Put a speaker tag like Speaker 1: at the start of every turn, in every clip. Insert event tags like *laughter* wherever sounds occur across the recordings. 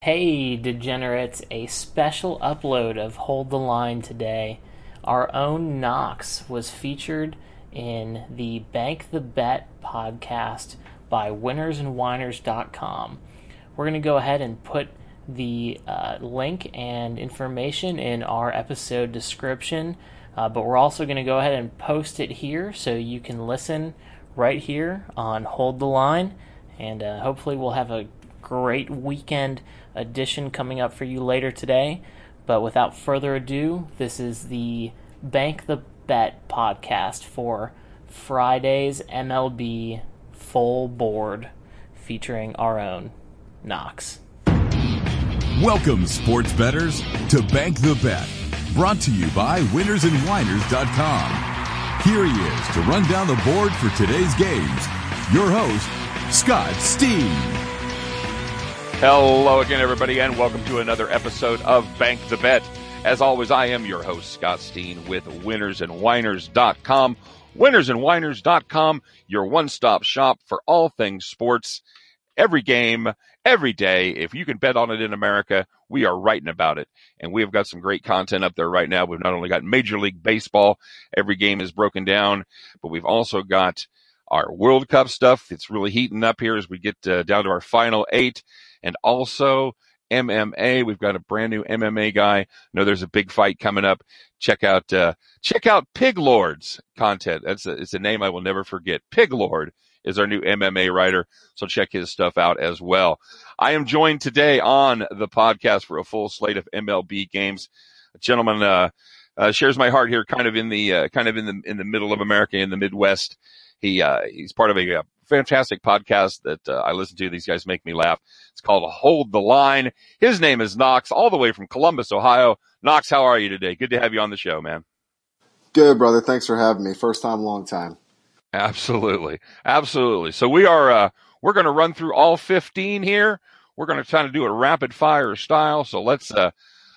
Speaker 1: Hey, degenerates, a special upload of Hold the Line today. Our own Knox was featured in the Bank the Bet podcast by winnersandwhiners.com. We're going to go ahead and put the uh, link and information in our episode description, uh, but we're also going to go ahead and post it here so you can listen right here on Hold the Line, and uh, hopefully, we'll have a great weekend edition coming up for you later today. But without further ado, this is the Bank the Bet podcast for Friday's MLB full board featuring our own Knox.
Speaker 2: Welcome, sports betters, to Bank the Bet, brought to you by winnersandwhiners.com. Here he is to run down the board for today's games. Your host, Scott Steen.
Speaker 3: Hello again, everybody, and welcome to another episode of Bank the Bet. As always, I am your host, Scott Steen, with winnersandwhiners.com. Winnersandwhiners.com, your one-stop shop for all things sports. Every game, every day. If you can bet on it in America, we are writing about it. And we have got some great content up there right now. We've not only got Major League Baseball, every game is broken down, but we've also got our World Cup stuff. It's really heating up here as we get uh, down to our final eight and also MMA. We've got a brand new MMA guy. I know there's a big fight coming up. Check out, uh, check out Pig Lord's content. That's a, it's a name I will never forget. Pig Lord is our new MMA writer. So check his stuff out as well. I am joined today on the podcast for a full slate of MLB games. A gentleman, uh, uh, shares my heart here, kind of in the, uh, kind of in the, in the middle of America, in the Midwest. He, uh, he's part of a, a fantastic podcast that uh, I listen to. These guys make me laugh. It's called Hold the Line. His name is Knox, all the way from Columbus, Ohio. Knox, how are you today? Good to have you on the show, man.
Speaker 4: Good, brother. Thanks for having me. First time, long time.
Speaker 3: Absolutely. Absolutely. So we are, uh, we're going to run through all 15 here. We're going to try to do it rapid fire style. So let's, uh,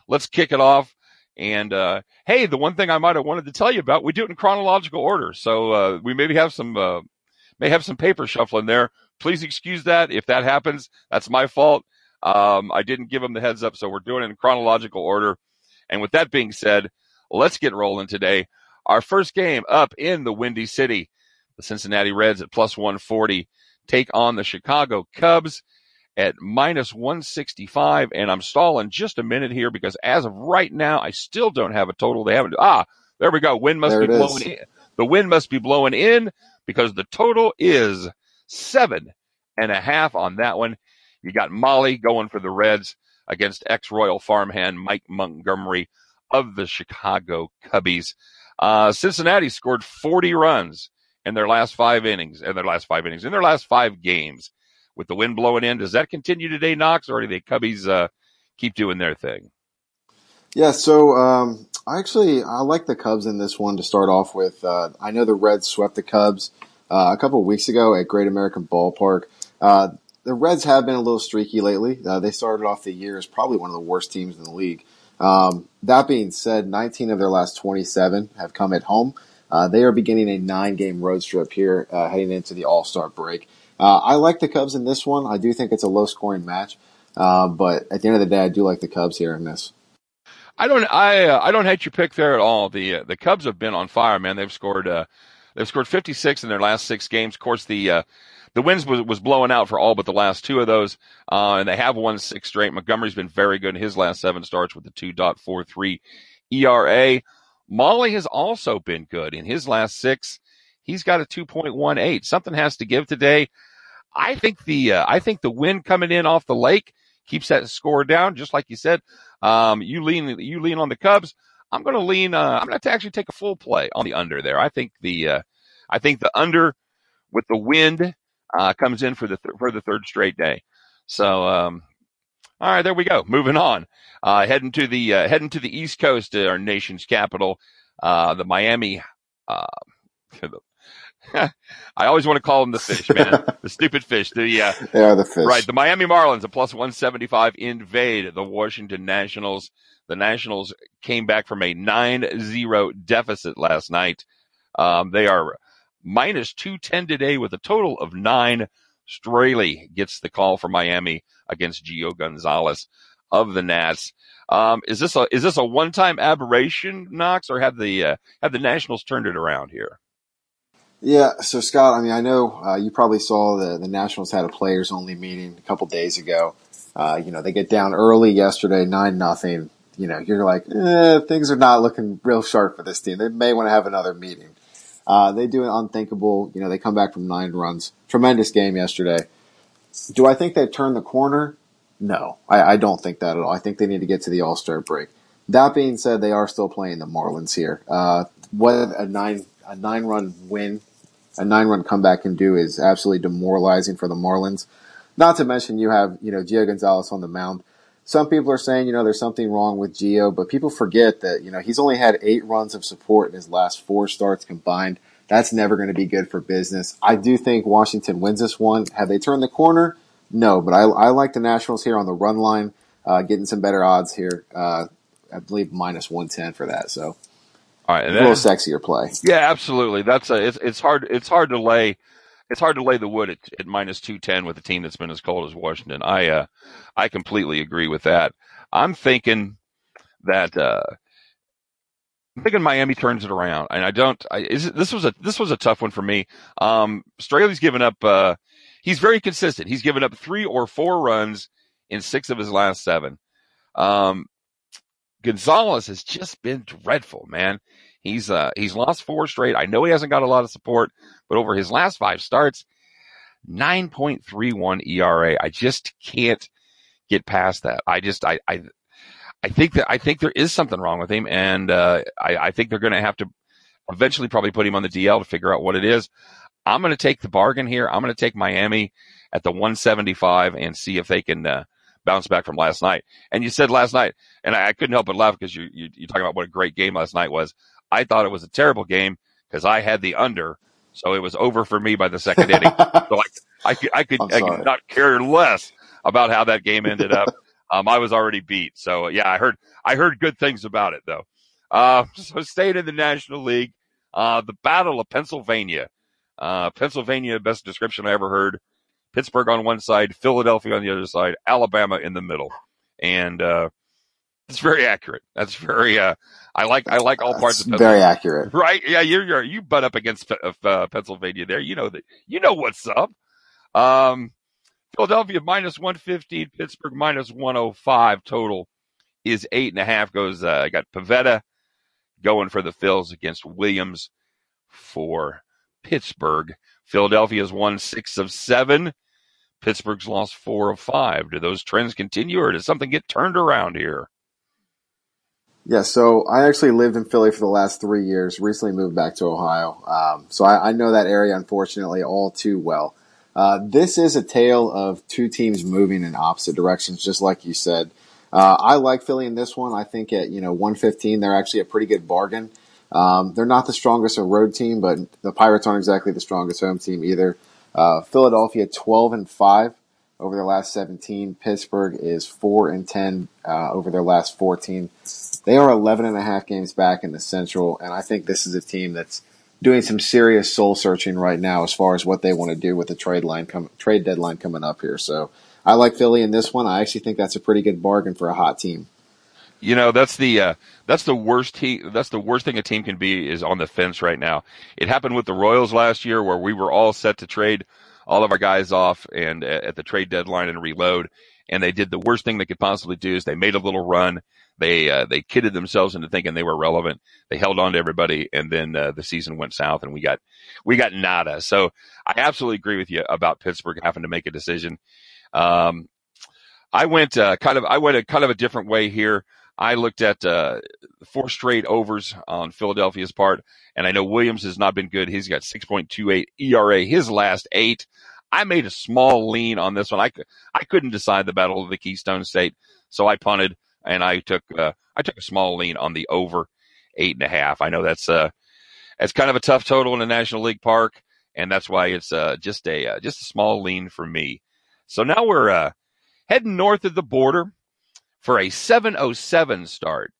Speaker 3: let's kick it off. And, uh, hey, the one thing I might have wanted to tell you about, we do it in chronological order. So, uh, we maybe have some, uh, may have some paper shuffling there. Please excuse that. If that happens, that's my fault. Um, I didn't give them the heads up. So we're doing it in chronological order. And with that being said, let's get rolling today. Our first game up in the Windy City. The Cincinnati Reds at plus 140 take on the Chicago Cubs at minus 165. And I'm stalling just a minute here because as of right now, I still don't have a total. They haven't. Ah, there we go. Wind must
Speaker 4: There
Speaker 3: be blowing
Speaker 4: is.
Speaker 3: The wind must be blowing in because the total is seven and a half on that one. You got Mahle going for the Reds against ex-Royal farmhand Mike Montgomery of the Chicago Cubbies. Uh, Cincinnati scored 40 runs in their last five innings, in their last five innings, in their last five games. With the wind blowing in, does that continue today, Knox, or do the Cubbies uh, keep doing their thing?
Speaker 4: Yeah, so um, actually I like the Cubs in this one to start off with. Uh, I know the Reds swept the Cubs uh, a couple of weeks ago at Great American Ballpark. Uh, the Reds have been a little streaky lately. Uh, they started off the year as probably one of the worst teams in the league. Um, that being said, 19 of their last 27 have come at home. Uh, they are beginning a nine-game road trip here, uh, heading into the All-Star break. Uh, I like the Cubs in this one. I do think it's a low-scoring match, but at the end of the day, I do like the Cubs here in this.
Speaker 3: I don't, I, uh, I don't hate your pick there at all. The uh, the Cubs have been on fire, man. They've scored, uh, they've scored 56 in their last six games. Of course, the uh, the wins was was blowing out for all but the last two of those, uh, and they have won six straight. Montgomery's been very good in his last seven starts with the 2.43 ERA. Mahle has also been good in his last six. He's got a 2.18. Something has to give today. I think the uh, I think the wind coming in off the lake keeps that score down, just like you said. Um, you lean you lean on the Cubs. I'm going to lean. Uh, I'm going to actually take a full play on the under there. I think the uh, I think the under with the wind uh, comes in for the th- for the third straight day. So um, all right, there we go. Moving on. Uh, heading to the uh, heading to the East Coast, uh, our nation's capital, uh, the Miami. Uh, *laughs* I always want to call them the fish, man. *laughs* the stupid fish. The uh,
Speaker 4: They are the fish.
Speaker 3: Right. The Miami Marlins, a plus 175, invade the Washington Nationals. The Nationals came back from a 9-0 deficit last night. Um, they are minus 210 today with a total of nine. Straily gets the call for Miami against Gio Gonzalez of the Nats. Um, is this a is this a one time aberration, Knox, or have the uh, have the Nationals turned it around here?
Speaker 4: Yeah, so Scott, I mean, I know uh, you probably saw the the Nationals had a players only meeting a couple days ago. Uh, you know, they get down early yesterday, nine nothing. You know, you're like, eh, things are not looking real sharp for this team. They may want to have another meeting. Uh, they do an unthinkable. You know, they come back from nine runs. Tremendous game yesterday. Do I think they've turned the corner? No, I, I don't think that at all. I think they need to get to the All Star break. That being said, they are still playing the Marlins here. Uh, what a nine a nine run win, a nine run comeback can do is absolutely demoralizing for the Marlins. Not to mention you have you know Gio Gonzalez on the mound. Some people are saying you know there's something wrong with Gio, but people forget that you know he's only had eight runs of support in his last four starts combined. That's never going to be good for business. I do think Washington wins this one. Have they turned the corner? No, but I, I like the Nationals here on the run line, uh, getting some better odds here. Uh, I believe minus 110 for that. So,
Speaker 3: all right,
Speaker 4: a little sexier play.
Speaker 3: Yeah, absolutely. That's a, it's, it's hard, it's hard to lay, it's hard to lay the wood at, at minus 210 with a team that's been as cold as Washington. I, uh, I completely agree with that. I'm thinking that, uh, I'm thinking Miami turns it around, and I don't. I, is it, this was a this was a tough one for me. Um, Straily's given up. Uh, he's very consistent. He's given up three or four runs in six of his last seven. Um, Gonzalez has just been dreadful, man. He's uh he's lost four straight. I know he hasn't got a lot of support, but over his last five starts, 9.31 ERA. I just can't get past that. I just I I I think that I think there is something wrong with him, and uh, I, I think they're going to have to eventually probably put him on the DL to figure out what it is. I'm going to take the bargain here. I'm going to take Miami at the 175 and see if they can uh, bounce back from last night. And you said last night, and I, I couldn't help but laugh because you, you you talking about what a great game last night was. I thought it was a terrible game because I had the under, so it was over for me by the second inning. *laughs* So I, I could I could, I could not care less about how that game ended up. *laughs* Um, I was already beat. So yeah, I heard I heard good things about it though. Uh, *laughs* so staying in the National League, uh, the Battle of Pennsylvania. Uh, Pennsylvania, best description I ever heard. Pittsburgh on one side, Philadelphia on the other side, Alabama in the middle, and uh, it's very accurate. That's very. Uh, I like I like all parts
Speaker 4: That's of very accurate,
Speaker 3: right? Yeah, you're, you're you butt up against uh, Pennsylvania there. You know that you know what's up. Um, Philadelphia minus one fifteen, Pittsburgh minus one oh five. Total is eight and a half. Goes. Uh, I got Pivetta going for the Phils against Williams for Pittsburgh. Philadelphia's won six of seven. Pittsburgh's lost four of five. Do those trends continue or does something get turned around here?
Speaker 4: Yeah, so I actually lived in Philly for the last three years, recently moved back to Ohio. Um, so I, I, know that area, unfortunately, all too well. Uh, this is a tale of two teams moving in opposite directions, just like you said. Uh, I like Philly in this one. I think at, you know, 115, they're actually a pretty good bargain. Um, they're not the strongest road team, but the Pirates aren't exactly the strongest home team either. Uh, Philadelphia 12 and 5 over their last 17. Pittsburgh is 4 and 10 uh, over their last 14. They are 11 and a half games back in the Central, and I think this is a team that's doing some serious soul searching right now as far as what they want to do with the trade line com- trade deadline coming up here. So I like Philly in this one. I actually think that's a pretty good bargain for a hot team.
Speaker 3: You know, that's the uh, that's the worst te- that's the worst thing a team can be is on the fence right now. It happened with the Royals last year where we were all set to trade all of our guys off and uh, at the trade deadline and reload and they did the worst thing they could possibly do is they made a little run. They uh, they kidded themselves into thinking they were relevant. They held on to everybody, and then uh, the season went south, and we got we got nada. So I absolutely agree with you about Pittsburgh having to make a decision. Um, I went uh, kind of I went a kind of a different way here. I looked at uh, four straight overs on Philadelphia's part, and I know Williams has not been good. He's got 6.28 ERA his last eight. I made a small lean on this one. I, I couldn't decide the battle of the Keystone State, so I punted and I took uh, I took a small lean on the over eight and a half. I know that's uh it's kind of a tough total in the National League Park, and that's why it's uh, just a uh, just a small lean for me. So now we're uh, heading north of the border for a 707 start.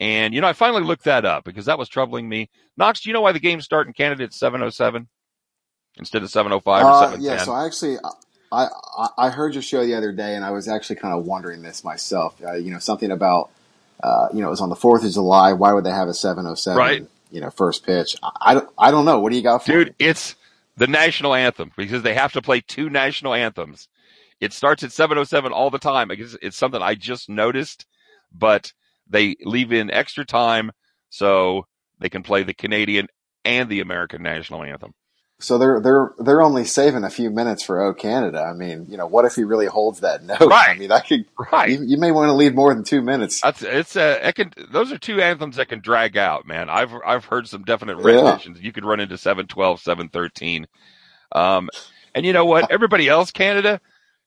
Speaker 3: And you know, I finally looked that up because that was troubling me. Knox, do you know why the games start in Canada at 707 instead of 705 or 710?
Speaker 4: Uh, yeah, so I actually I, I heard your show the other day, and I was actually kind of wondering this myself. Uh, you know, something about uh, you know it was on the Fourth of July. Why would they have a seven oh seven?
Speaker 3: Right.
Speaker 4: You know, first pitch. I, I, don't, I don't know. What do you got for
Speaker 3: Dude,
Speaker 4: me?
Speaker 3: it's the national anthem because they have to play two national anthems. It starts at 707 all the time. It's, it's something I just noticed, but they leave in extra time so they can play the Canadian and the American national anthem.
Speaker 4: So they're they're they're only saving a few minutes for O Canada. I mean, you know, what if he really holds that *laughs* note?
Speaker 3: Right.
Speaker 4: I mean, that could
Speaker 3: Right.
Speaker 4: you, you may want to leave more than two minutes.
Speaker 3: That's it's uh, it can those are two anthems that can drag out, man. I've I've heard some definite
Speaker 4: Yeah.
Speaker 3: You could run into 712, 713. Um and you know what? Everybody else, Canada,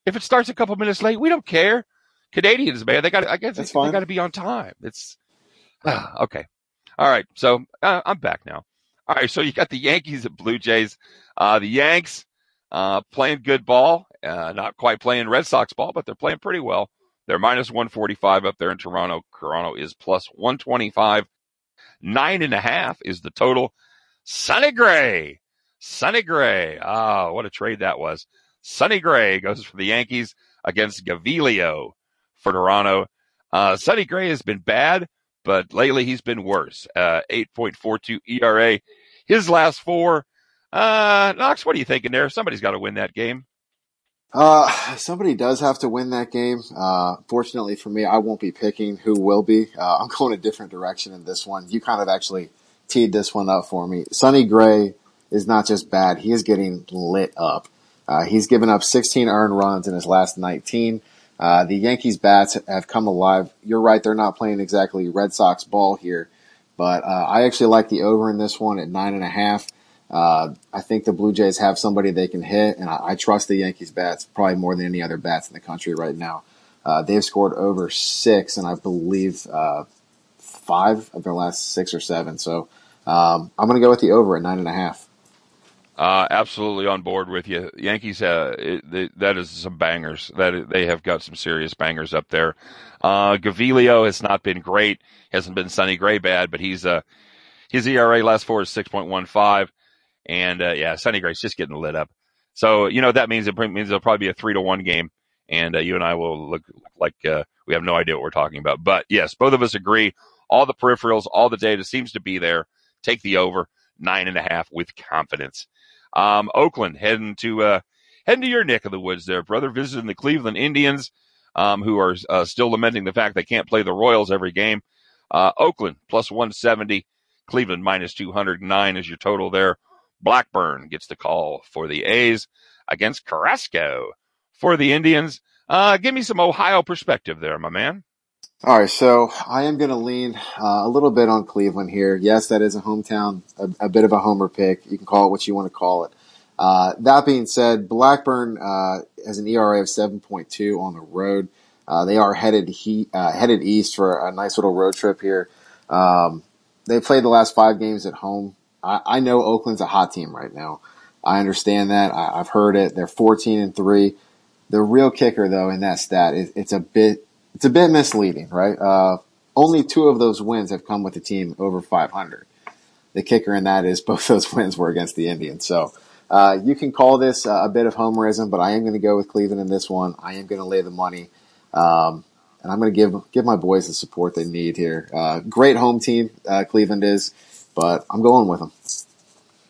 Speaker 3: if it starts a couple minutes late, we don't care. Canadians, man, they got I guess
Speaker 4: That's
Speaker 3: they,
Speaker 4: fine.
Speaker 3: got to be on time. It's okay. All right. So uh, I'm back now. All right. So you got the Yankees and Blue Jays. Uh, the Yanks uh, playing good ball, uh, not quite playing Red Sox ball, but they're playing pretty well. They're minus 145 up there in Toronto. Toronto is plus 125. Nine and a half is the total. Sonny Gray. Sonny Gray. Ah, what a trade that was. Sonny Gray goes for the Yankees against Gaviglio for Toronto. Uh, Sonny Gray has been bad, but lately he's been worse. Uh, 8.42 ERA. His last four. Uh, Knox, what are you thinking there? Somebody's got to win that game.
Speaker 4: Uh, somebody does have to win that game. Uh, fortunately for me, I won't be picking who will be. Uh, I'm going a different direction in this one. You kind of actually teed this one up for me. Sonny Gray is not just bad; he is getting lit up. Uh, he's given up 16 earned runs in his last 19. Uh, the Yankees bats have come alive. You're right; they're not playing exactly Red Sox ball here, but uh, I actually like the over in this one at nine and a half. Uh, I think the Blue Jays have somebody they can hit, and I, I trust the Yankees bats probably more than any other bats in the country right now. Uh, they've scored over six, and I believe uh, five of their last six or seven. So um, I'm going to go with the over at nine and a half.
Speaker 3: Uh, absolutely on board with you. Yankees, uh, it, that is some bangers. That they have got some serious bangers up there. Uh, Gaviglio has not been great. Hasn't been Sonny Gray bad, but he's uh, his ERA last four is six point one five, and uh, yeah, Sonny Gray's just getting lit up. So you know that means it means it'll probably be a three to one game, and uh, you and I will look like uh, we have no idea what we're talking about. But yes, both of us agree. All the peripherals, all the data seems to be there. Take the over nine and a half with confidence. Um, Oakland heading to uh, heading to your neck of the woods there, brother. Visiting the Cleveland Indians, um, who are uh, still lamenting the fact they can't play the Royals every game. Uh, Oakland plus 170, Cleveland minus 209 is your total there. Blackburn gets the call for the A's against Carrasco for the Indians. Uh, give me some Ohio perspective there, my man.
Speaker 4: All right, so I am going to lean uh, a little bit on Cleveland here. Yes, that is a hometown, a, a bit of a homer pick. You can call it what you want to call it. Uh, that being said, Blackburn uh, has an ERA of 7.2 on the road. Uh, they are headed he, uh, headed east for a nice little road trip here. Um, they played the last five games at home. I, I know Oakland's a hot team right now. I understand that. I, I've heard it. They're 14 and three. The real kicker, though, in that stat is it's a bit it's a bit misleading, right? Uh, only two of those wins have come with a team over 500. The kicker in that is *laughs* both those wins were against the Indians. So uh, you can call this uh, a bit of homerism, but I am going to go with Cleveland in this one. I am going to lay the money, um, and I'm going to give give my boys the support they need here. Uh, great home team, uh, Cleveland is, but I'm going with them.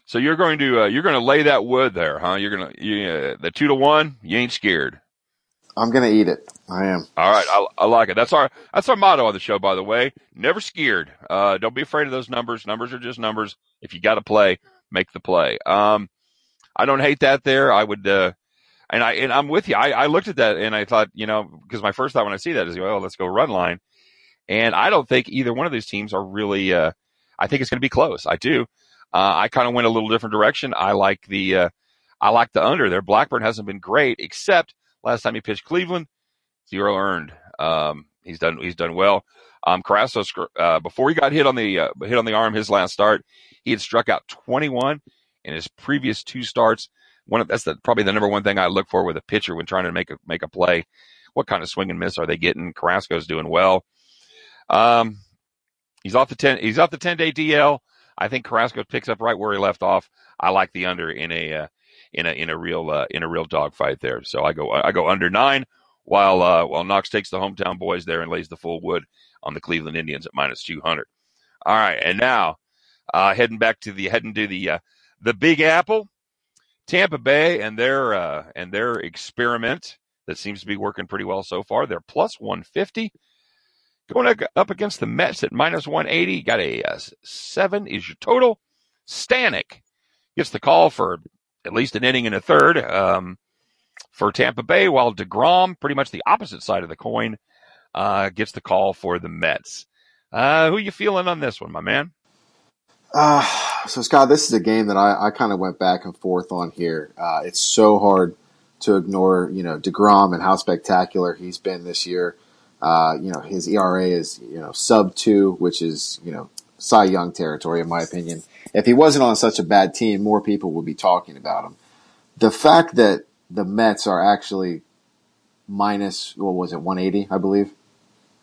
Speaker 3: So you're going to uh, you're going to lay that wood there, huh? You're going to you, the two to one. You ain't scared.
Speaker 4: I'm to eat it. I am.
Speaker 3: All right, I, I like it. That's our that's our motto on the show, by the way. Never scared. Uh, don't be afraid of those numbers. Numbers are just numbers. If you got to play, make the play. Um, I don't hate that there. I would, uh, and I and I'm with you. I, I looked at that and I thought, you know, because my first thought when I see that is, well, let's go run line. And I don't think either one of these teams are really. Uh, I think it's going to be close. I do. Uh, I kind of went a little different direction. I like the, uh, I like the under there. Blackburn hasn't been great, except last time he pitched Cleveland, zero earned. Um, he's done, he's done well. Um, Carrasco, uh, before he got hit on the, uh, hit on the arm his last start, he had struck out 21 in his previous two starts. One of, that's the, probably the number one thing I look for with a pitcher when trying to make a, make a play. What kind of swing and miss are they getting? Carrasco's doing well. Um, he's off the 10, he's off the 10 day DL. I think Carrasco picks up right where he left off. I like the under in a, uh, in a in a real uh, in a real dogfight there. So I go I go under nine while uh, while Knox takes the hometown boys there and lays the full wood on the Cleveland Indians at minus two hundred. All right, and now uh, heading back to the heading to the uh, the Big Apple, Tampa Bay and their uh, and their experiment that seems to be working pretty well so far. They're plus one fifty. Going up against the Mets at minus 180, got a uh, seven is your total. Stanek gets the call for at least an inning and a third um, for Tampa Bay, while DeGrom, pretty much the opposite side of the coin, uh, gets the call for the Mets. Uh, who you feeling on this one, my man?
Speaker 4: Uh, so Scott, this is a game that I, I kind of went back and forth on here. Uh, it's so hard to ignore, you know, DeGrom and how spectacular he's been this year. Uh, you know, his ERA is, you know, sub two, which is, you know, Cy Young territory, in my opinion. If he wasn't on such a bad team, more people would be talking about him. The fact that the Mets are actually minus, what was it, 180, I believe?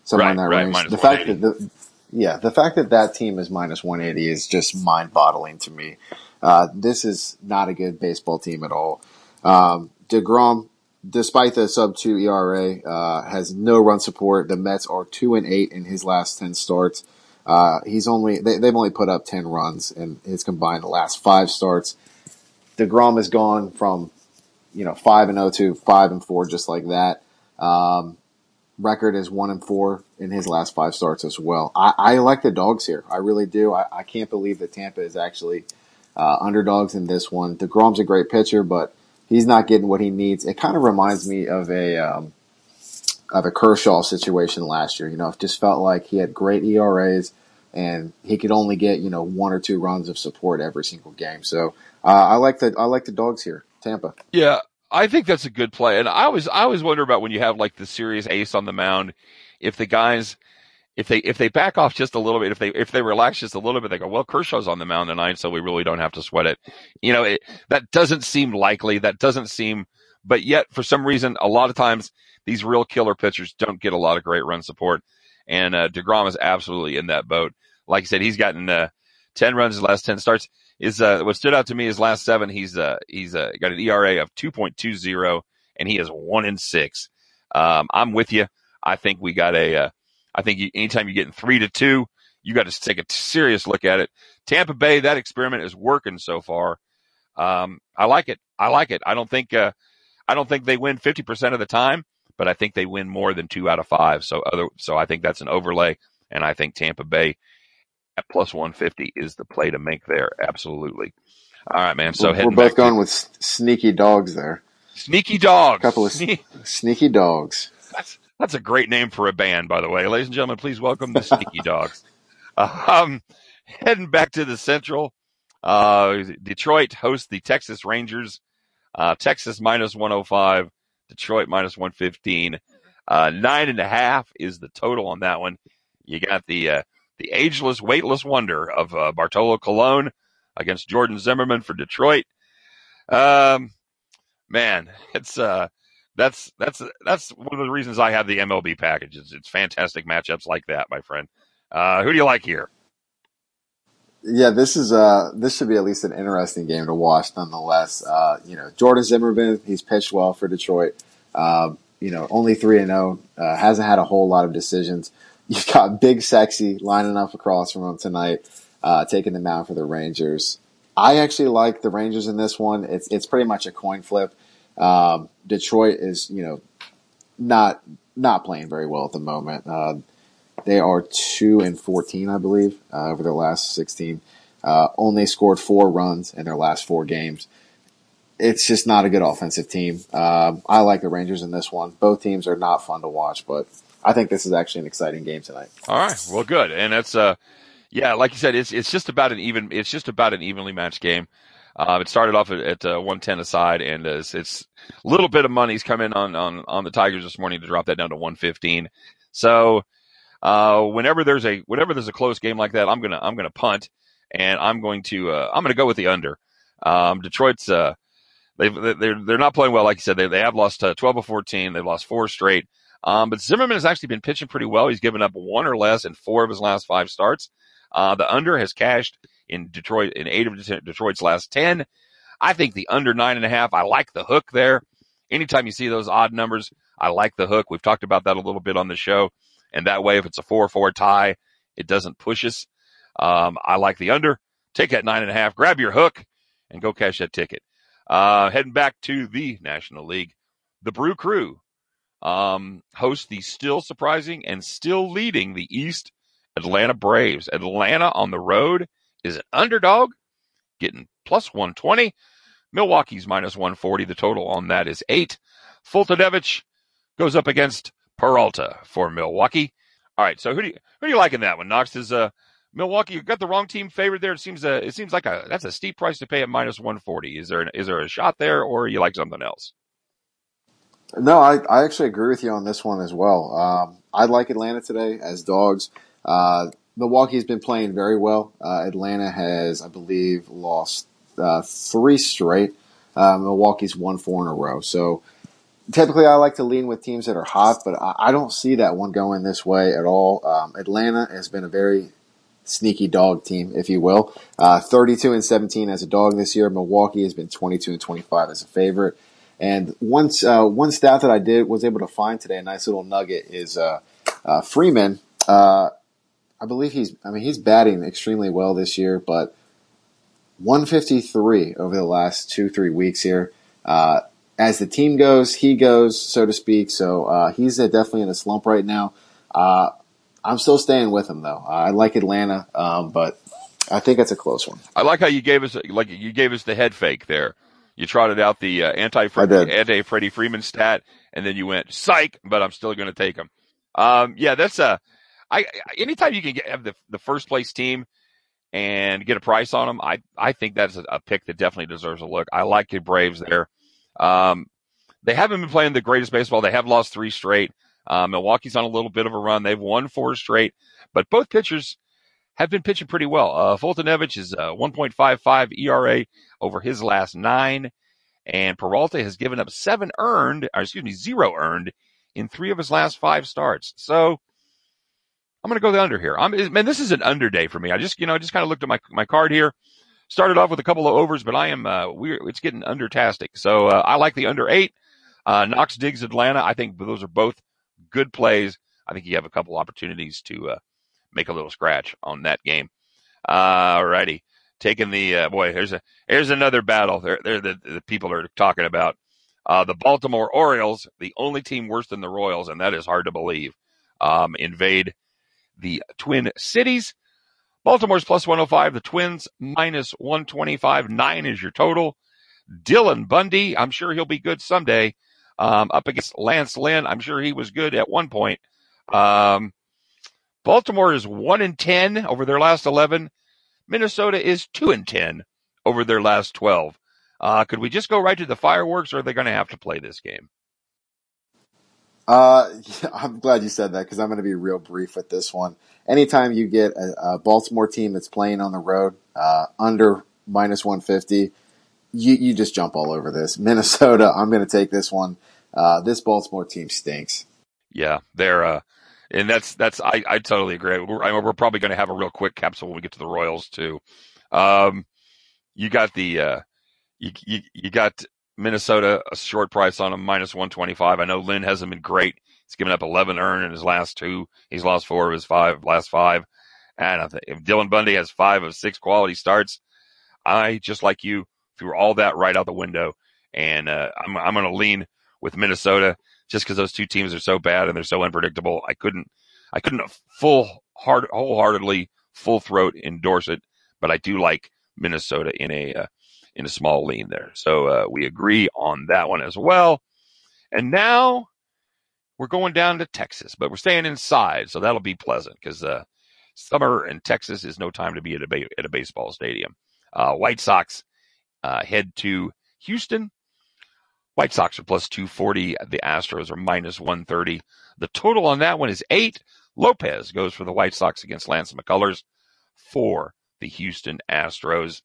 Speaker 4: Somewhere
Speaker 3: right,
Speaker 4: in that
Speaker 3: right,
Speaker 4: range. The fact that the, yeah, the fact that that team is minus 180 is just mind boggling to me. Uh, this is not a good baseball team at all. Um, DeGrom, despite the sub two ERA, uh, has no run support. The Mets are two and eight in his last ten starts. Uh, he's only they, have only put up ten runs in his combined last five starts. Degrom has gone from you know five and zero oh to five and four, just like that. Um, record is one and four in his last five starts as well. I, I like the dogs here. I really do. I, I can't believe that Tampa is actually uh, underdogs in this one. Degrom's a great pitcher, but he's not getting what he needs. It kind of reminds me of a um, of a Kershaw situation last year. You know, it just felt like he had great ERAs and he could only get you know one or two runs of support every single game. So uh, I like the I like the dogs here, Tampa.
Speaker 3: Yeah, I think that's a good play. And I always I always wonder about when you have like the serious ace on the mound, if the guys if they if they back off just a little bit, if they if they relax just a little bit, they go, well, Kershaw's on the mound tonight, so we really don't have to sweat it. You know, it, that doesn't seem likely. That doesn't seem, but yet for some reason, a lot of times these real killer pitchers don't get a lot of great run support, and uh, Degrom is absolutely in that boat. Like I said, he's gotten uh, ten runs his last ten starts. Is uh, what stood out to me his last seven. He's uh, he's uh, got an ERA of two point two zero, and he is one in six. Um, I'm with you. I think we got a uh, I think you, anytime you're getting three to two, you got to take a serious look at it. Tampa Bay, that experiment is working so far. Um, I like it. I like it. I don't think, uh, I don't think they win 50% of the time, but I think they win more than two out of five. So other, so I think that's an overlay. And I think Tampa Bay at plus 150 is the play to make there. Absolutely. All right, man. So
Speaker 4: we're, we're both going to, with sneaky dogs there.
Speaker 3: Sneaky dogs.
Speaker 4: A couple of Sne- sneaky dogs.
Speaker 3: That's, that's a great name for a band, by the way. Ladies and gentlemen, please welcome the Sneaky *laughs* Dogs. Um, heading back to the Central, uh, Detroit hosts the Texas Rangers. Uh, Texas minus 105, Detroit minus 115. Uh, nine and a half is the total on that one. You got the, uh, the ageless, weightless wonder of, uh, Bartolo Colon against Jordan Zimmermann for Detroit. Um, man, it's, uh, that's that's that's one of the reasons I have the MLB package. It's, it's fantastic matchups like that, my friend. Uh, who do you like here?
Speaker 4: Yeah, this is uh this should be at least an interesting game to watch, nonetheless. Uh, you know, Jordan Zimmermann, he's pitched well for Detroit. Um, you know, only three and zero, oh, uh, hasn't had a whole lot of decisions. *laughs* You've got Big Sexy lining up across from him tonight, uh, taking the mound for the Rangers. I actually like the Rangers in this one. It's it's pretty much a coin flip. Um, Detroit is, you know, not not playing very well at the moment. Uh, they are two and fourteen, I believe, uh, over their last sixteen. Uh, only scored four runs in their last four games. It's just not a good offensive team. Um, I like the Rangers in this one. Both teams are not fun to watch, but I think this is actually an exciting game tonight.
Speaker 3: All right, well, good, and it's uh, yeah, like you said, it's it's just about an even, it's just about an evenly matched game. Uh, it started off at, at uh, 110 aside, and it's, it's a little bit of money's come in on, on, on the Tigers this morning to drop that down to 115. So, uh, whenever there's a, whenever there's a close game like that, I'm to, I'm to punt and I'm going to, uh, I'm to go with the under. Um, Detroit's, uh, they they're, they're not playing well. Like you said, they, they have lost uh, 12 of 14. They've lost four straight. Um, but Zimmermann has actually been pitching pretty well. He's given up one or less in four of his last five starts. Uh, the under has cashed in Detroit in eight of Detroit's last ten. I think the under nine and a half, I like the hook there. Anytime you see those odd numbers, I like the hook. We've talked about that a little bit on the show. And that way, if it's a four four tie, it doesn't push us. Um, I like the under. Take that nine and a half, grab your hook, and go cash that ticket. Uh, heading back to the National League, the Brew Crew um, host the still surprising and still leading the East Atlanta Braves. Atlanta on the road is an underdog, getting plus 120. Milwaukee's minus 140. The total on that is eight. Foltynewicz goes up against Peralta for Milwaukee. All right, so who do you who do you like in that one? Knox is uh Milwaukee. You got the wrong team favored there. It seems uh, it seems like a that's a steep price to pay at minus 140. Is there an, is there a shot there, or you like something else?
Speaker 4: No, I, I actually agree with you on this one as well. Um, I like Atlanta today as dogs. Uh, Milwaukee's been playing very well. Uh, Atlanta has, I believe, lost uh, three straight. Uh, Milwaukee's won four in a row. So typically, I like to lean with teams that are hot, but I, I don't see that one going this way at all. Um, Atlanta has been a very sneaky dog team, if you will. Uh, 32 and 17 as a dog this year. Milwaukee has been 22 and 25 as a favorite. And once uh, one stat that I did was able to find today, a nice little nugget, is uh, uh, Freeman. Uh, I believe he's. I mean, he's batting extremely well this year, but 153 over the last two three weeks here. Uh, as the team goes, he goes, so to speak. So uh, he's definitely in a slump right now. I'm still staying with him though. I like Atlanta, um, but I think it's a close one.
Speaker 3: I like how you gave us like you gave us the head fake there. You trotted out the uh, anti anti Freddie Freeman stat, and then you went psych, but I'm still going to take him. Um, yeah, that's a. I anytime you can get have the the first place team and get a price on them, I I think that's a, a pick that definitely deserves a look. I like the Braves there. Um, they haven't been playing the greatest baseball. They have lost three straight. Uh, Milwaukee's on a little bit of a run. They've won four straight, but both pitchers have been pitching pretty well. Uh, Foltynewicz is uh, 1.55 ERA over his last nine, and Peralta has given up seven earned, or excuse me, zero earned in three of his last five starts. So I'm going to go the under here. I'm, man, this is an under day for me. I just, you know, I just kind of looked at my my card here. Started off with a couple of overs, but I am uh, we're it's getting undertastic. So uh, I like the under eight. Uh, Knox Diggs Atlanta. I think those are both good plays. I think you have a couple opportunities to uh, make a little scratch on that game. All righty. Taking the, uh, boy, here's a, here's another battle. They're, they're the, the people are talking about. Uh, the Baltimore Orioles, the only team worse than the Royals, and that is hard to believe, um, invade the Twin Cities. Baltimore's plus 105, the Twins minus 125. Nine is your total. Dylan Bundy, I'm sure he'll be good someday. Um, up against Lance Lynn, I'm sure he was good at one point. Um, Baltimore is one in ten over their last eleven. Minnesota is two and ten over their last twelve. Uh, could we just go right to the fireworks, or are they going to have to play this game?
Speaker 4: Uh, *laughs* I'm glad you said that because I'm going to be real brief with this one. Anytime you get a, a Baltimore team that's playing on the road uh, under minus 150, you you just jump all over this. *laughs* Minnesota, I'm going to take this one. Uh, this Baltimore team stinks.
Speaker 3: Yeah, they're uh, and that's that's I, I totally agree. We're, we're probably going to have a real quick capsule when we get to the Royals too. Um, you got the uh, you, you you got Minnesota a short price on them minus one twenty five. I know Lynn hasn't been great. He's given up eleven earned in his last two. He's lost four of his five last five. And I think if Dylan Bundy has five of six quality starts, I just like you threw all that right out the window, and uh, I'm I'm going to lean with Minnesota just because those two teams are so bad and they're so unpredictable. I couldn't, I couldn't full heart, wholeheartedly, full throat endorse it, but I do like Minnesota in a, uh, in a small lean there. So, uh, we agree on that one as well. And now we're going down to Texas, but we're staying inside. So that'll be pleasant because, uh, summer in Texas is no time to be at a, ba- at a baseball stadium. Uh, White Sox, uh, head to Houston White Sox are plus 240. The Astros are minus 130. The total on that one is eight. Lopez goes for the White Sox against Lance McCullers for the Houston Astros.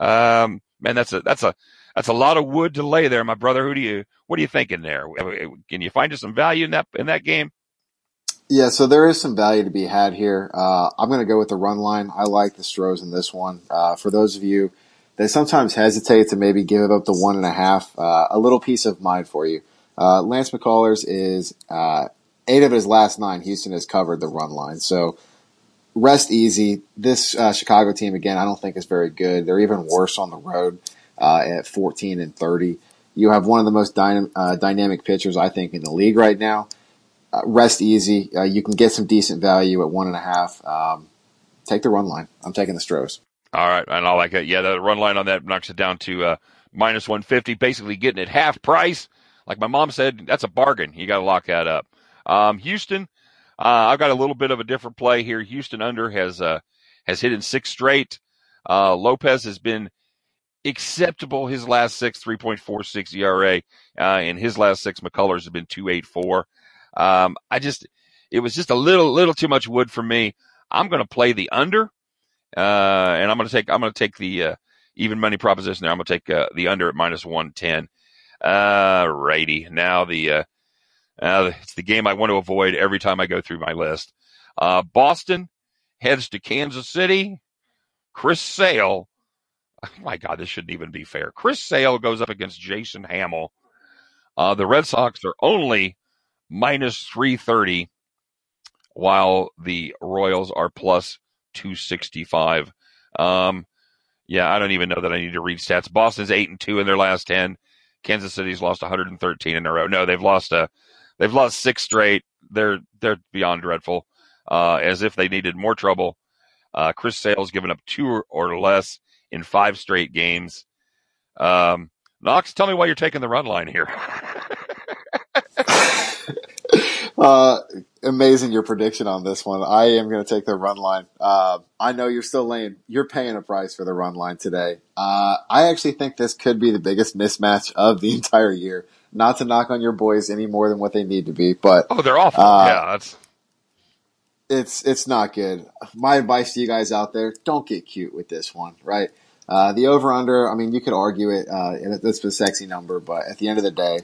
Speaker 3: Um, man, that's a, that's a, that's a lot of wood to lay there, my brother. Who do you, what are you thinking there? Can you find us some value in that, in that game?
Speaker 4: Yeah, so there is some value to be had here. Uh, I'm going to go with the run line. I like the Stros in this one. Uh, for those of you they sometimes hesitate to maybe give up the one and a half. Uh, a little peace of mind for you. Uh, Lance McCullers is uh, eight of his last nine. Houston has covered the run line, so rest easy. This uh, Chicago team again, I don't think is very good. They're even worse on the road uh, at 14 and 30. You have one of the most dynam- uh, dynamic pitchers I think in the league right now. rest easy. you can get some decent value at one and a half. Um, take the run line. I'm taking the Stros.
Speaker 3: All right, and I like it. Yeah, the run line on that knocks it down to uh, minus 150, basically getting it half price. Like my mom said, that's a bargain. You got to lock that up. Um, Houston, uh, I've got a little bit of a different play here. Houston under has uh, has hit in six straight. Uh, Lopez has been acceptable his last six, 3.46 ERA. Uh, in his last six, McCullers have been 2.84. Um, I just, it was just a little, little too much wood for me. I'm going to play the under. Uh, and I'm going to take I'm going to take the uh, even money proposition there. I'm going to take uh, the under at minus one ten. Uh, righty. Now the uh, it's the game I want to avoid every time I go through my list. Uh, Boston heads to Kansas City. Chris Sale. Oh my God, this shouldn't even be fair. Chris Sale goes up against Jason Hammel. Uh, the Red Sox are only minus 330, while the Royals are plus 265. Um, yeah, I don't even know that I need to read stats. Boston's eight and two in their last ten. Kansas City's lost 113 in a row. No, they've lost a, they've lost six straight. They're they're beyond dreadful. Uh, as if they needed more trouble. Uh, Chris Sale's given up two or less in five straight games. Um, Knox, tell me why you're taking the run line here. *laughs*
Speaker 4: uh, amazing your prediction on this one. I am going to take the run line. Uh, I know you're still laying, you're paying a price for the run line today. Uh, I actually think this could be the biggest mismatch of the *laughs* entire year. Not to knock on your boys any more than what they need to be, but
Speaker 3: oh, they're awful. Uh, yeah, that's
Speaker 4: it's it's not good. My advice to you guys out there: don't get cute with this one, right? Uh, the over under. I mean, you could argue it. Uh, it's a sexy number, but at the end of the day,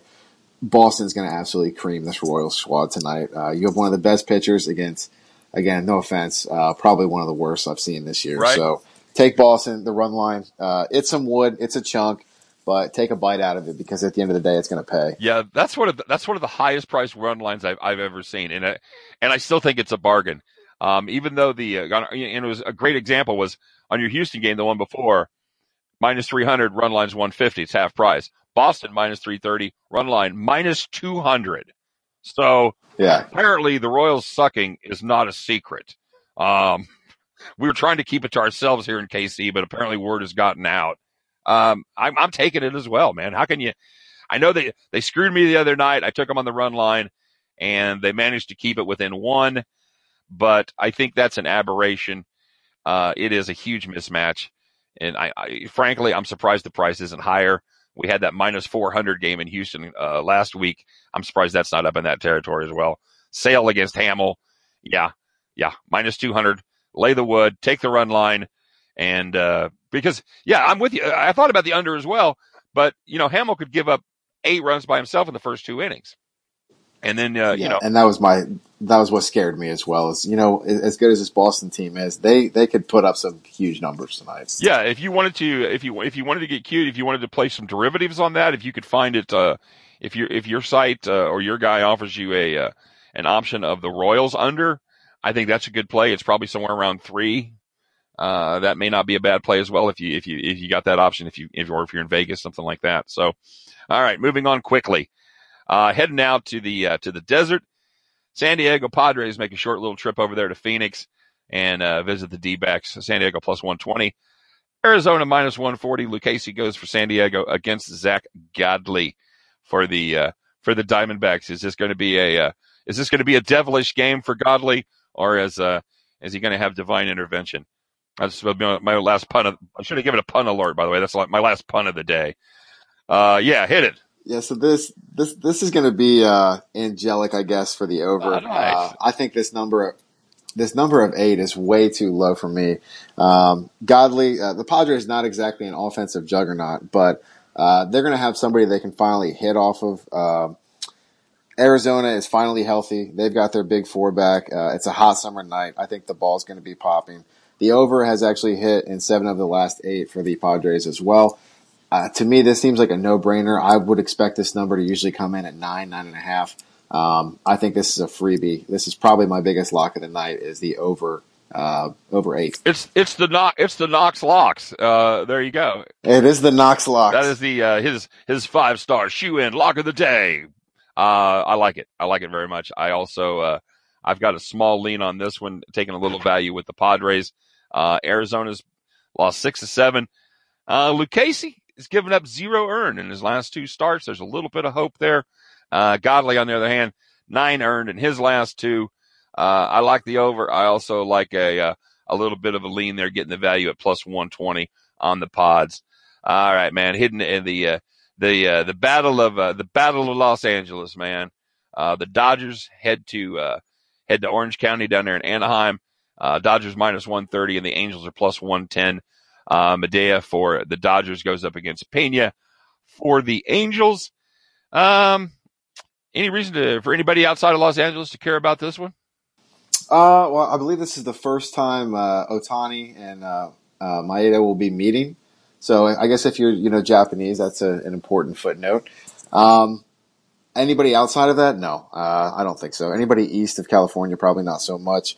Speaker 4: Boston's going to absolutely cream this Royal squad tonight. Uh, you have one of the best pitchers against, again, no offense, uh, probably one of the worst I've seen this year. Right. So take Boston, the run line. Uh, it's some wood, it's a chunk, but take a bite out of it because at the end of the day, it's going to pay.
Speaker 3: Yeah, that's one of the, that's one of the highest priced run lines I've, I've ever seen, and I, and I still think it's a bargain. Um, even though the uh, and it was a great example was on your Houston game, the one before, minus 300 run lines 150. It's half price. Boston minus 330, run line minus 200. So
Speaker 4: yeah,
Speaker 3: apparently the Royals sucking is not a secret. Um, *laughs* we were trying to keep it to ourselves here in KC, but apparently word has gotten out. Um, I'm, I'm taking it as well, man. How can you? I know they they screwed me the other night. I took them on the run line, and they managed to keep it within one. But I think that's an aberration. Uh, it is a huge mismatch, and I, I frankly I'm surprised the price isn't higher. We had that minus 400 game in Houston uh, last week. I'm surprised that's not up in that territory as well. Sale against Hammel. Yeah. Yeah. Minus 200. Lay the wood, take the run line. And, uh, because, yeah, I'm with you. I thought about the under as well, but, you know, Hammel could give up eight runs by himself in the first two innings. And then, uh, yeah, you know,
Speaker 4: and that was my, that was what scared me as well. Is you know, as good as this Boston team is, they they could put up some huge numbers tonight.
Speaker 3: Yeah, if you wanted to, if you if you wanted to get cute, if you wanted to play some derivatives on that, if you could find it, uh, if your if your site uh, or your guy offers you a uh, an option of the Royals under, I think that's a good play. It's probably somewhere around three. Uh, that may not be a bad play as well if you if you if you got that option if you if or if you're in Vegas something like that. So, all right, moving on quickly. Uh, heading now to the uh, to the desert. San Diego Padres make a short little trip over there to Phoenix and uh, visit the D-backs. San Diego plus 120. Arizona minus 140. Lucchesi goes for San Diego against Zach Godley for the uh, for the Diamondbacks. Is this going to be a uh, is this going to be a devilish game for Godley, or is uh, is he going to have divine intervention? That's my last pun. Of, I should have given a pun alert, by the way. That's my last pun of the day. Uh, yeah, hit it.
Speaker 4: Yeah, so this this this is going to be uh, angelic, I guess, for the over. Oh, nice. uh, I think this number this number of eight is way too low for me. Um, Godley, uh, the Padres is not exactly an offensive juggernaut, but uh, they're going to have somebody they can finally hit off of. Um, Arizona is finally healthy. They've got their big four back. Uh, it's a hot summer night. I think the ball's going to be popping. The over has actually hit in seven of the last eight for the Padres as well. Uh, to me, this seems like a no-brainer. I would expect this number to usually come in at nine, nine and a half. Um, I think this is a freebie. This is probably my biggest lock of the night is the over uh, over eight.
Speaker 3: It's it's the knock it's the Knox locks. Uh, there you go.
Speaker 4: It is the Knox locks.
Speaker 3: That is the uh, his his five star shoe in lock of the day. Uh, I like it. I like it very much. I also uh, I've got a small lean on this one, taking a little value with the Padres. Uh, Arizona's lost six to seven. Uh, Lucchesi has given up zero earned in his last two starts. There's a little bit of hope there. Uh, Godley, on the other hand, nine earned in his last two. Uh, I like the over. I also like a, uh, a little bit of a lean there, getting the value at plus 120 on the pods. All right, man. Hidden in the, uh, the, uh, the battle of, uh, the battle of Los Angeles, man. Uh, the Dodgers head to, uh, head to Orange County down there in Anaheim. Uh, Dodgers minus 130 and the Angels are plus 110. Uh, Maeda for the Dodgers goes up against Pena for the Angels. Um, any reason to, for anybody outside of Los Angeles to care about this one?
Speaker 4: Uh, well, I believe this is the first time uh, Ohtani and uh, uh, Maeda will be meeting. So I guess if you're you know Japanese, that's a, an important footnote. Um, anybody outside of that? No, uh, I don't think so. Anybody east of California? Probably not so much.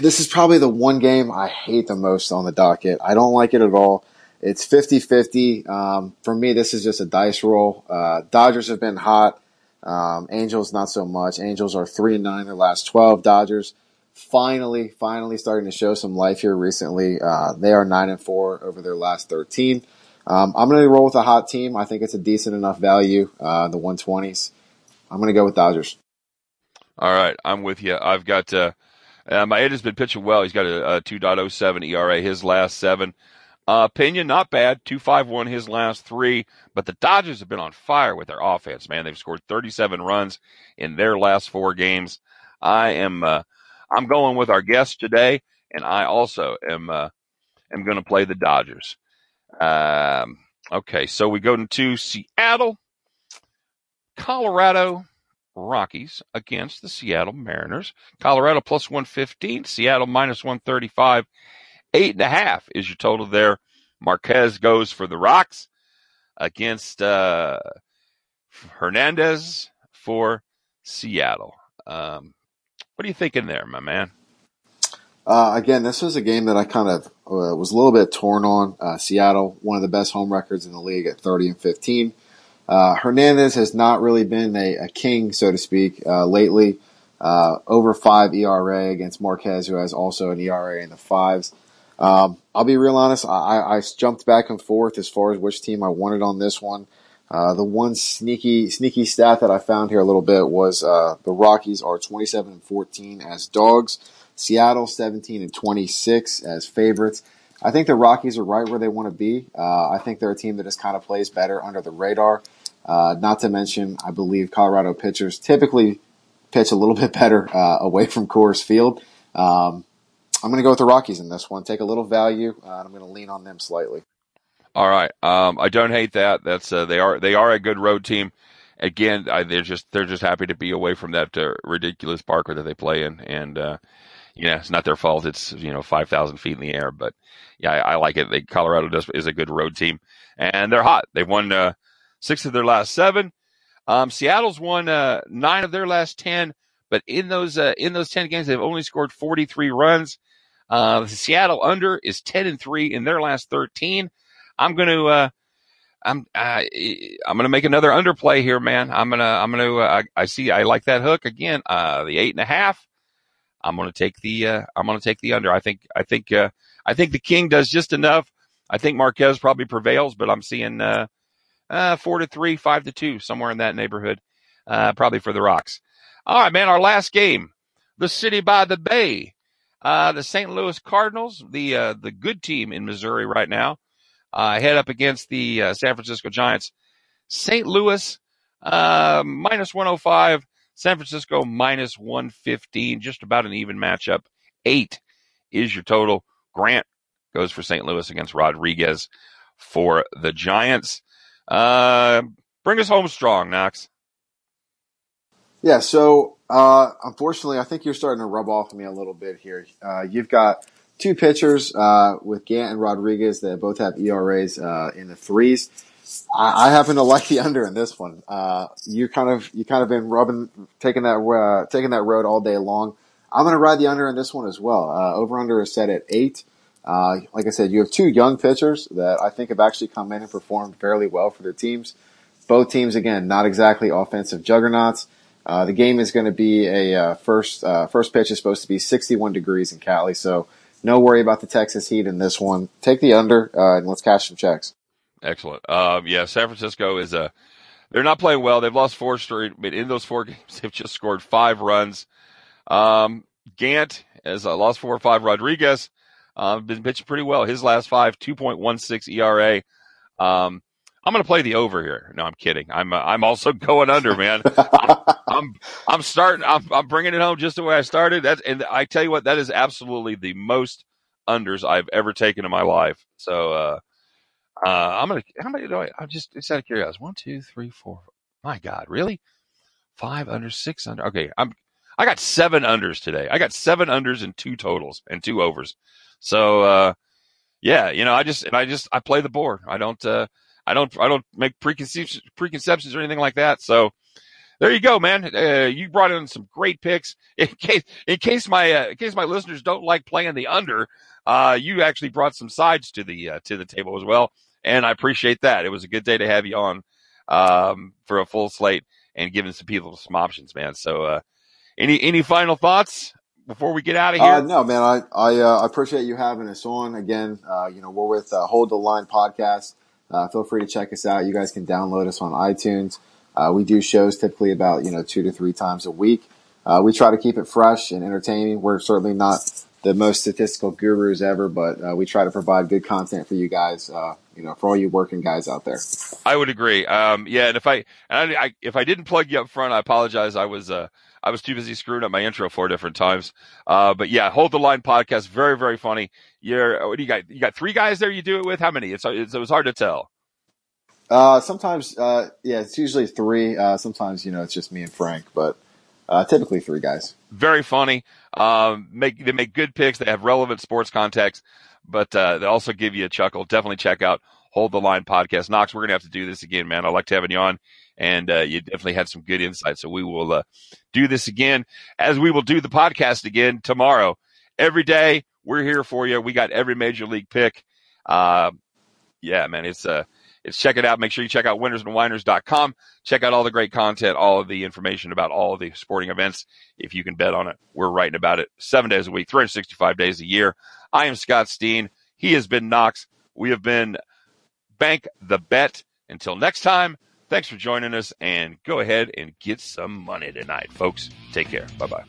Speaker 4: This is probably the one game I hate the most on the docket. I don't like it at all. It's 50-50. Um, for me, this is just a dice roll. Uh, Dodgers have been hot. Um, Angels, not so much. Angels are three and nine their last twelve. Dodgers finally, finally starting to show some life here recently. Uh, they are nine and four over their last thirteen. Um, I'm going to roll with a hot team. I think it's a decent enough value, uh, the 120s. I'm going to go with Dodgers.
Speaker 3: All right, I'm with you. I've got uh, uh Maeda's been pitching well. He's got a, a 2.07 ERA his last seven. Uh, Pena, not bad. 251 his last three. But the Dodgers have been on fire with their offense, man. They've scored 37 runs in their last four games. I am, uh, I'm going with our guest today, and I also am, uh, am going to play the Dodgers. Um, okay, so we go into Seattle, Colorado Rockies against the Seattle Mariners. Colorado plus 115, Seattle minus 135. Eight and a half is your total there. Marquez goes for the Rocks against uh, Hernandez for Seattle. Um, what are you thinking there, my man?
Speaker 4: Uh, again, this was a game that I kind of uh, was a little bit torn on. Uh, Seattle, one of the best home records in the league at 30 and 15. Uh, Hernandez has not really been a, a king, so to speak, uh, lately. Uh, over five ERA against Marquez, who has also an ERA in the fives. Um, I'll be real honest. I, I jumped back and forth as far as which team I wanted on this one. Uh, the one sneaky, sneaky stat that I found here a little bit was, uh, the Rockies are 27 and 14 as dogs. Seattle 17 and 26 as favorites. I think the Rockies are right where they want to be. Uh, I think they're a team that just kind of plays better under the radar. Uh, not to mention, I believe Colorado pitchers typically pitch a little *laughs* bit better, uh, away from Coors Field. Um, I'm going to go with the Rockies in this one. Take a little value, uh, and I'm going to lean on them slightly.
Speaker 3: All right. Um, I don't hate that. That's uh, they are they are a good road team. Again, I, they're just they're just happy to be away from that uh, ridiculous Parker that they play in, and uh, yeah, it's not their fault. It's you know five thousand feet in the air, but yeah, I, I like it. They, Colorado does is a good road team, and they're hot. They've won uh, six of their last seven. Um, Seattle's won uh, nine of their last ten, but in those uh, in those ten games, they've only scored forty three runs. Uh, the Seattle under is 10 and 3 in their last 13. I'm going to, uh, I'm, I'm going to make another underplay here, man. I'm to, I'm to, uh, I, see, I like that hook again, uh, the eight and a half. I'm going to take the, uh, I'm going to take the under. I think, I think, uh, I think the King does just enough. I think Marquez probably prevails, but I'm seeing, uh, four to three, five to two, somewhere in that neighborhood, uh, probably for the Rocks. All right, man. Our last game, the City by the Bay uh, the St. Louis Cardinals, the uh, the good team in Missouri right now, uh, head up against the uh, San Francisco Giants. St. Louis uh, minus 105, San Francisco minus 115, just about an even matchup. Eight is your total. Gant goes for St. Louis against Rodriguez for the Giants. Uh, bring us home strong, Knox.
Speaker 4: Yeah, so uh, unfortunately, I think you're starting to rub off me a little bit here. Uh, you've got two pitchers uh, with Gant and Rodriguez that both have ERAs uh, in the threes. I, I, happen to like the *laughs* under in this one. Uh, you kind of you kind of been rubbing taking that uh, taking that road all day long. I'm going to ride the under in this one as well. Uh, over under is set at eight. Uh, like I said, you have two young pitchers that I think have actually come in and performed fairly well for their teams. Both teams, again, not exactly offensive juggernauts. Uh, the game is going to be a uh, first uh, first pitch is supposed to be 61 degrees in Cali, so no worry about the Texas heat in this one. Take the under uh, and let's cash some checks.
Speaker 3: Excellent. Um, yeah, San Francisco is a they're not playing well. They've lost four straight, but in those four *laughs* games, they've just scored five runs. Um, Gant has uh, lost four or five. Rodriguez uh, been pitching pretty well. His last five, 2.16 ERA. Um, I'm going to play the over here. No, I'm kidding. I'm uh, I'm also *laughs* going under, man. I'm, I'm, starting. I'm I'm bringing it home just the way I started. That's and I tell you what, that is absolutely the most unders I've ever taken in my life. So uh, uh, I'm gonna how many do I? I'm just it's out of curiosity. One, two, three, four. My God, really? Five under, six under. Okay, I'm I got seven unders today. I got seven unders and two totals and two overs. So uh, yeah, you know, I just and I just I play the board. I don't. Uh, I don't I don't make preconceptions preconceptions or anything like that. So there you go, man. Uh, you brought in some great picks. *laughs* In case in case my uh, in case my listeners don't like playing the under, uh, you actually brought some sides to the uh, to the table as well, and I appreciate that. It was a good day to have you on um, for a full slate and giving some people some options, man. So, uh, any any final thoughts before we get out of here?
Speaker 4: Uh, no, man. I I uh, appreciate you having us on again. Uh, you know, we're with uh, Hold the Line podcast. Uh, feel free to check us out. You guys can download us on iTunes. Uh, we do shows typically about, you know, two to three times a week. Uh, we try to keep it fresh and entertaining. We're certainly not the most statistical gurus ever, but uh, we try to provide good content for you guys, uh, you know, for all you working guys out there.
Speaker 3: I would agree. Um, yeah. And if I, and I, I, if I didn't plug you up front, I apologize. I was, uh, I was too busy screwing up my intro four different times. Uh, but yeah, hold the line podcast. Very, very funny. You're, what do you got? You got three guys there you do it with? How many? It's, it's it was hard to tell.
Speaker 4: Uh, sometimes, uh, yeah, it's usually three. Uh, sometimes, you know, it's just me and Frank, but, uh, typically three guys.
Speaker 3: Very funny. Um, make, they make good picks. They have relevant sports context, but, uh, they also give you a chuckle. Definitely check out Hold the Line podcast. Knox, we're going to have to do this again, man. I liked having you on and uh, you definitely had some good insight. So we will uh, do this again as we will do the podcast again tomorrow. Every day we're here for you. We got every major league pick. Uh, yeah, man, it's uh, it's check it out. Make sure you check out winnersandwhiners.com. Check out all the great content, all of the information about all of the sporting events. If you can bet on it, we're writing about it seven days a week, 365 days a year. I am Scott Steen. He has been Knox. We have been Bank the Bet. Until next time, Thanks for joining us and go ahead and get some money tonight, folks. Take care. Bye bye.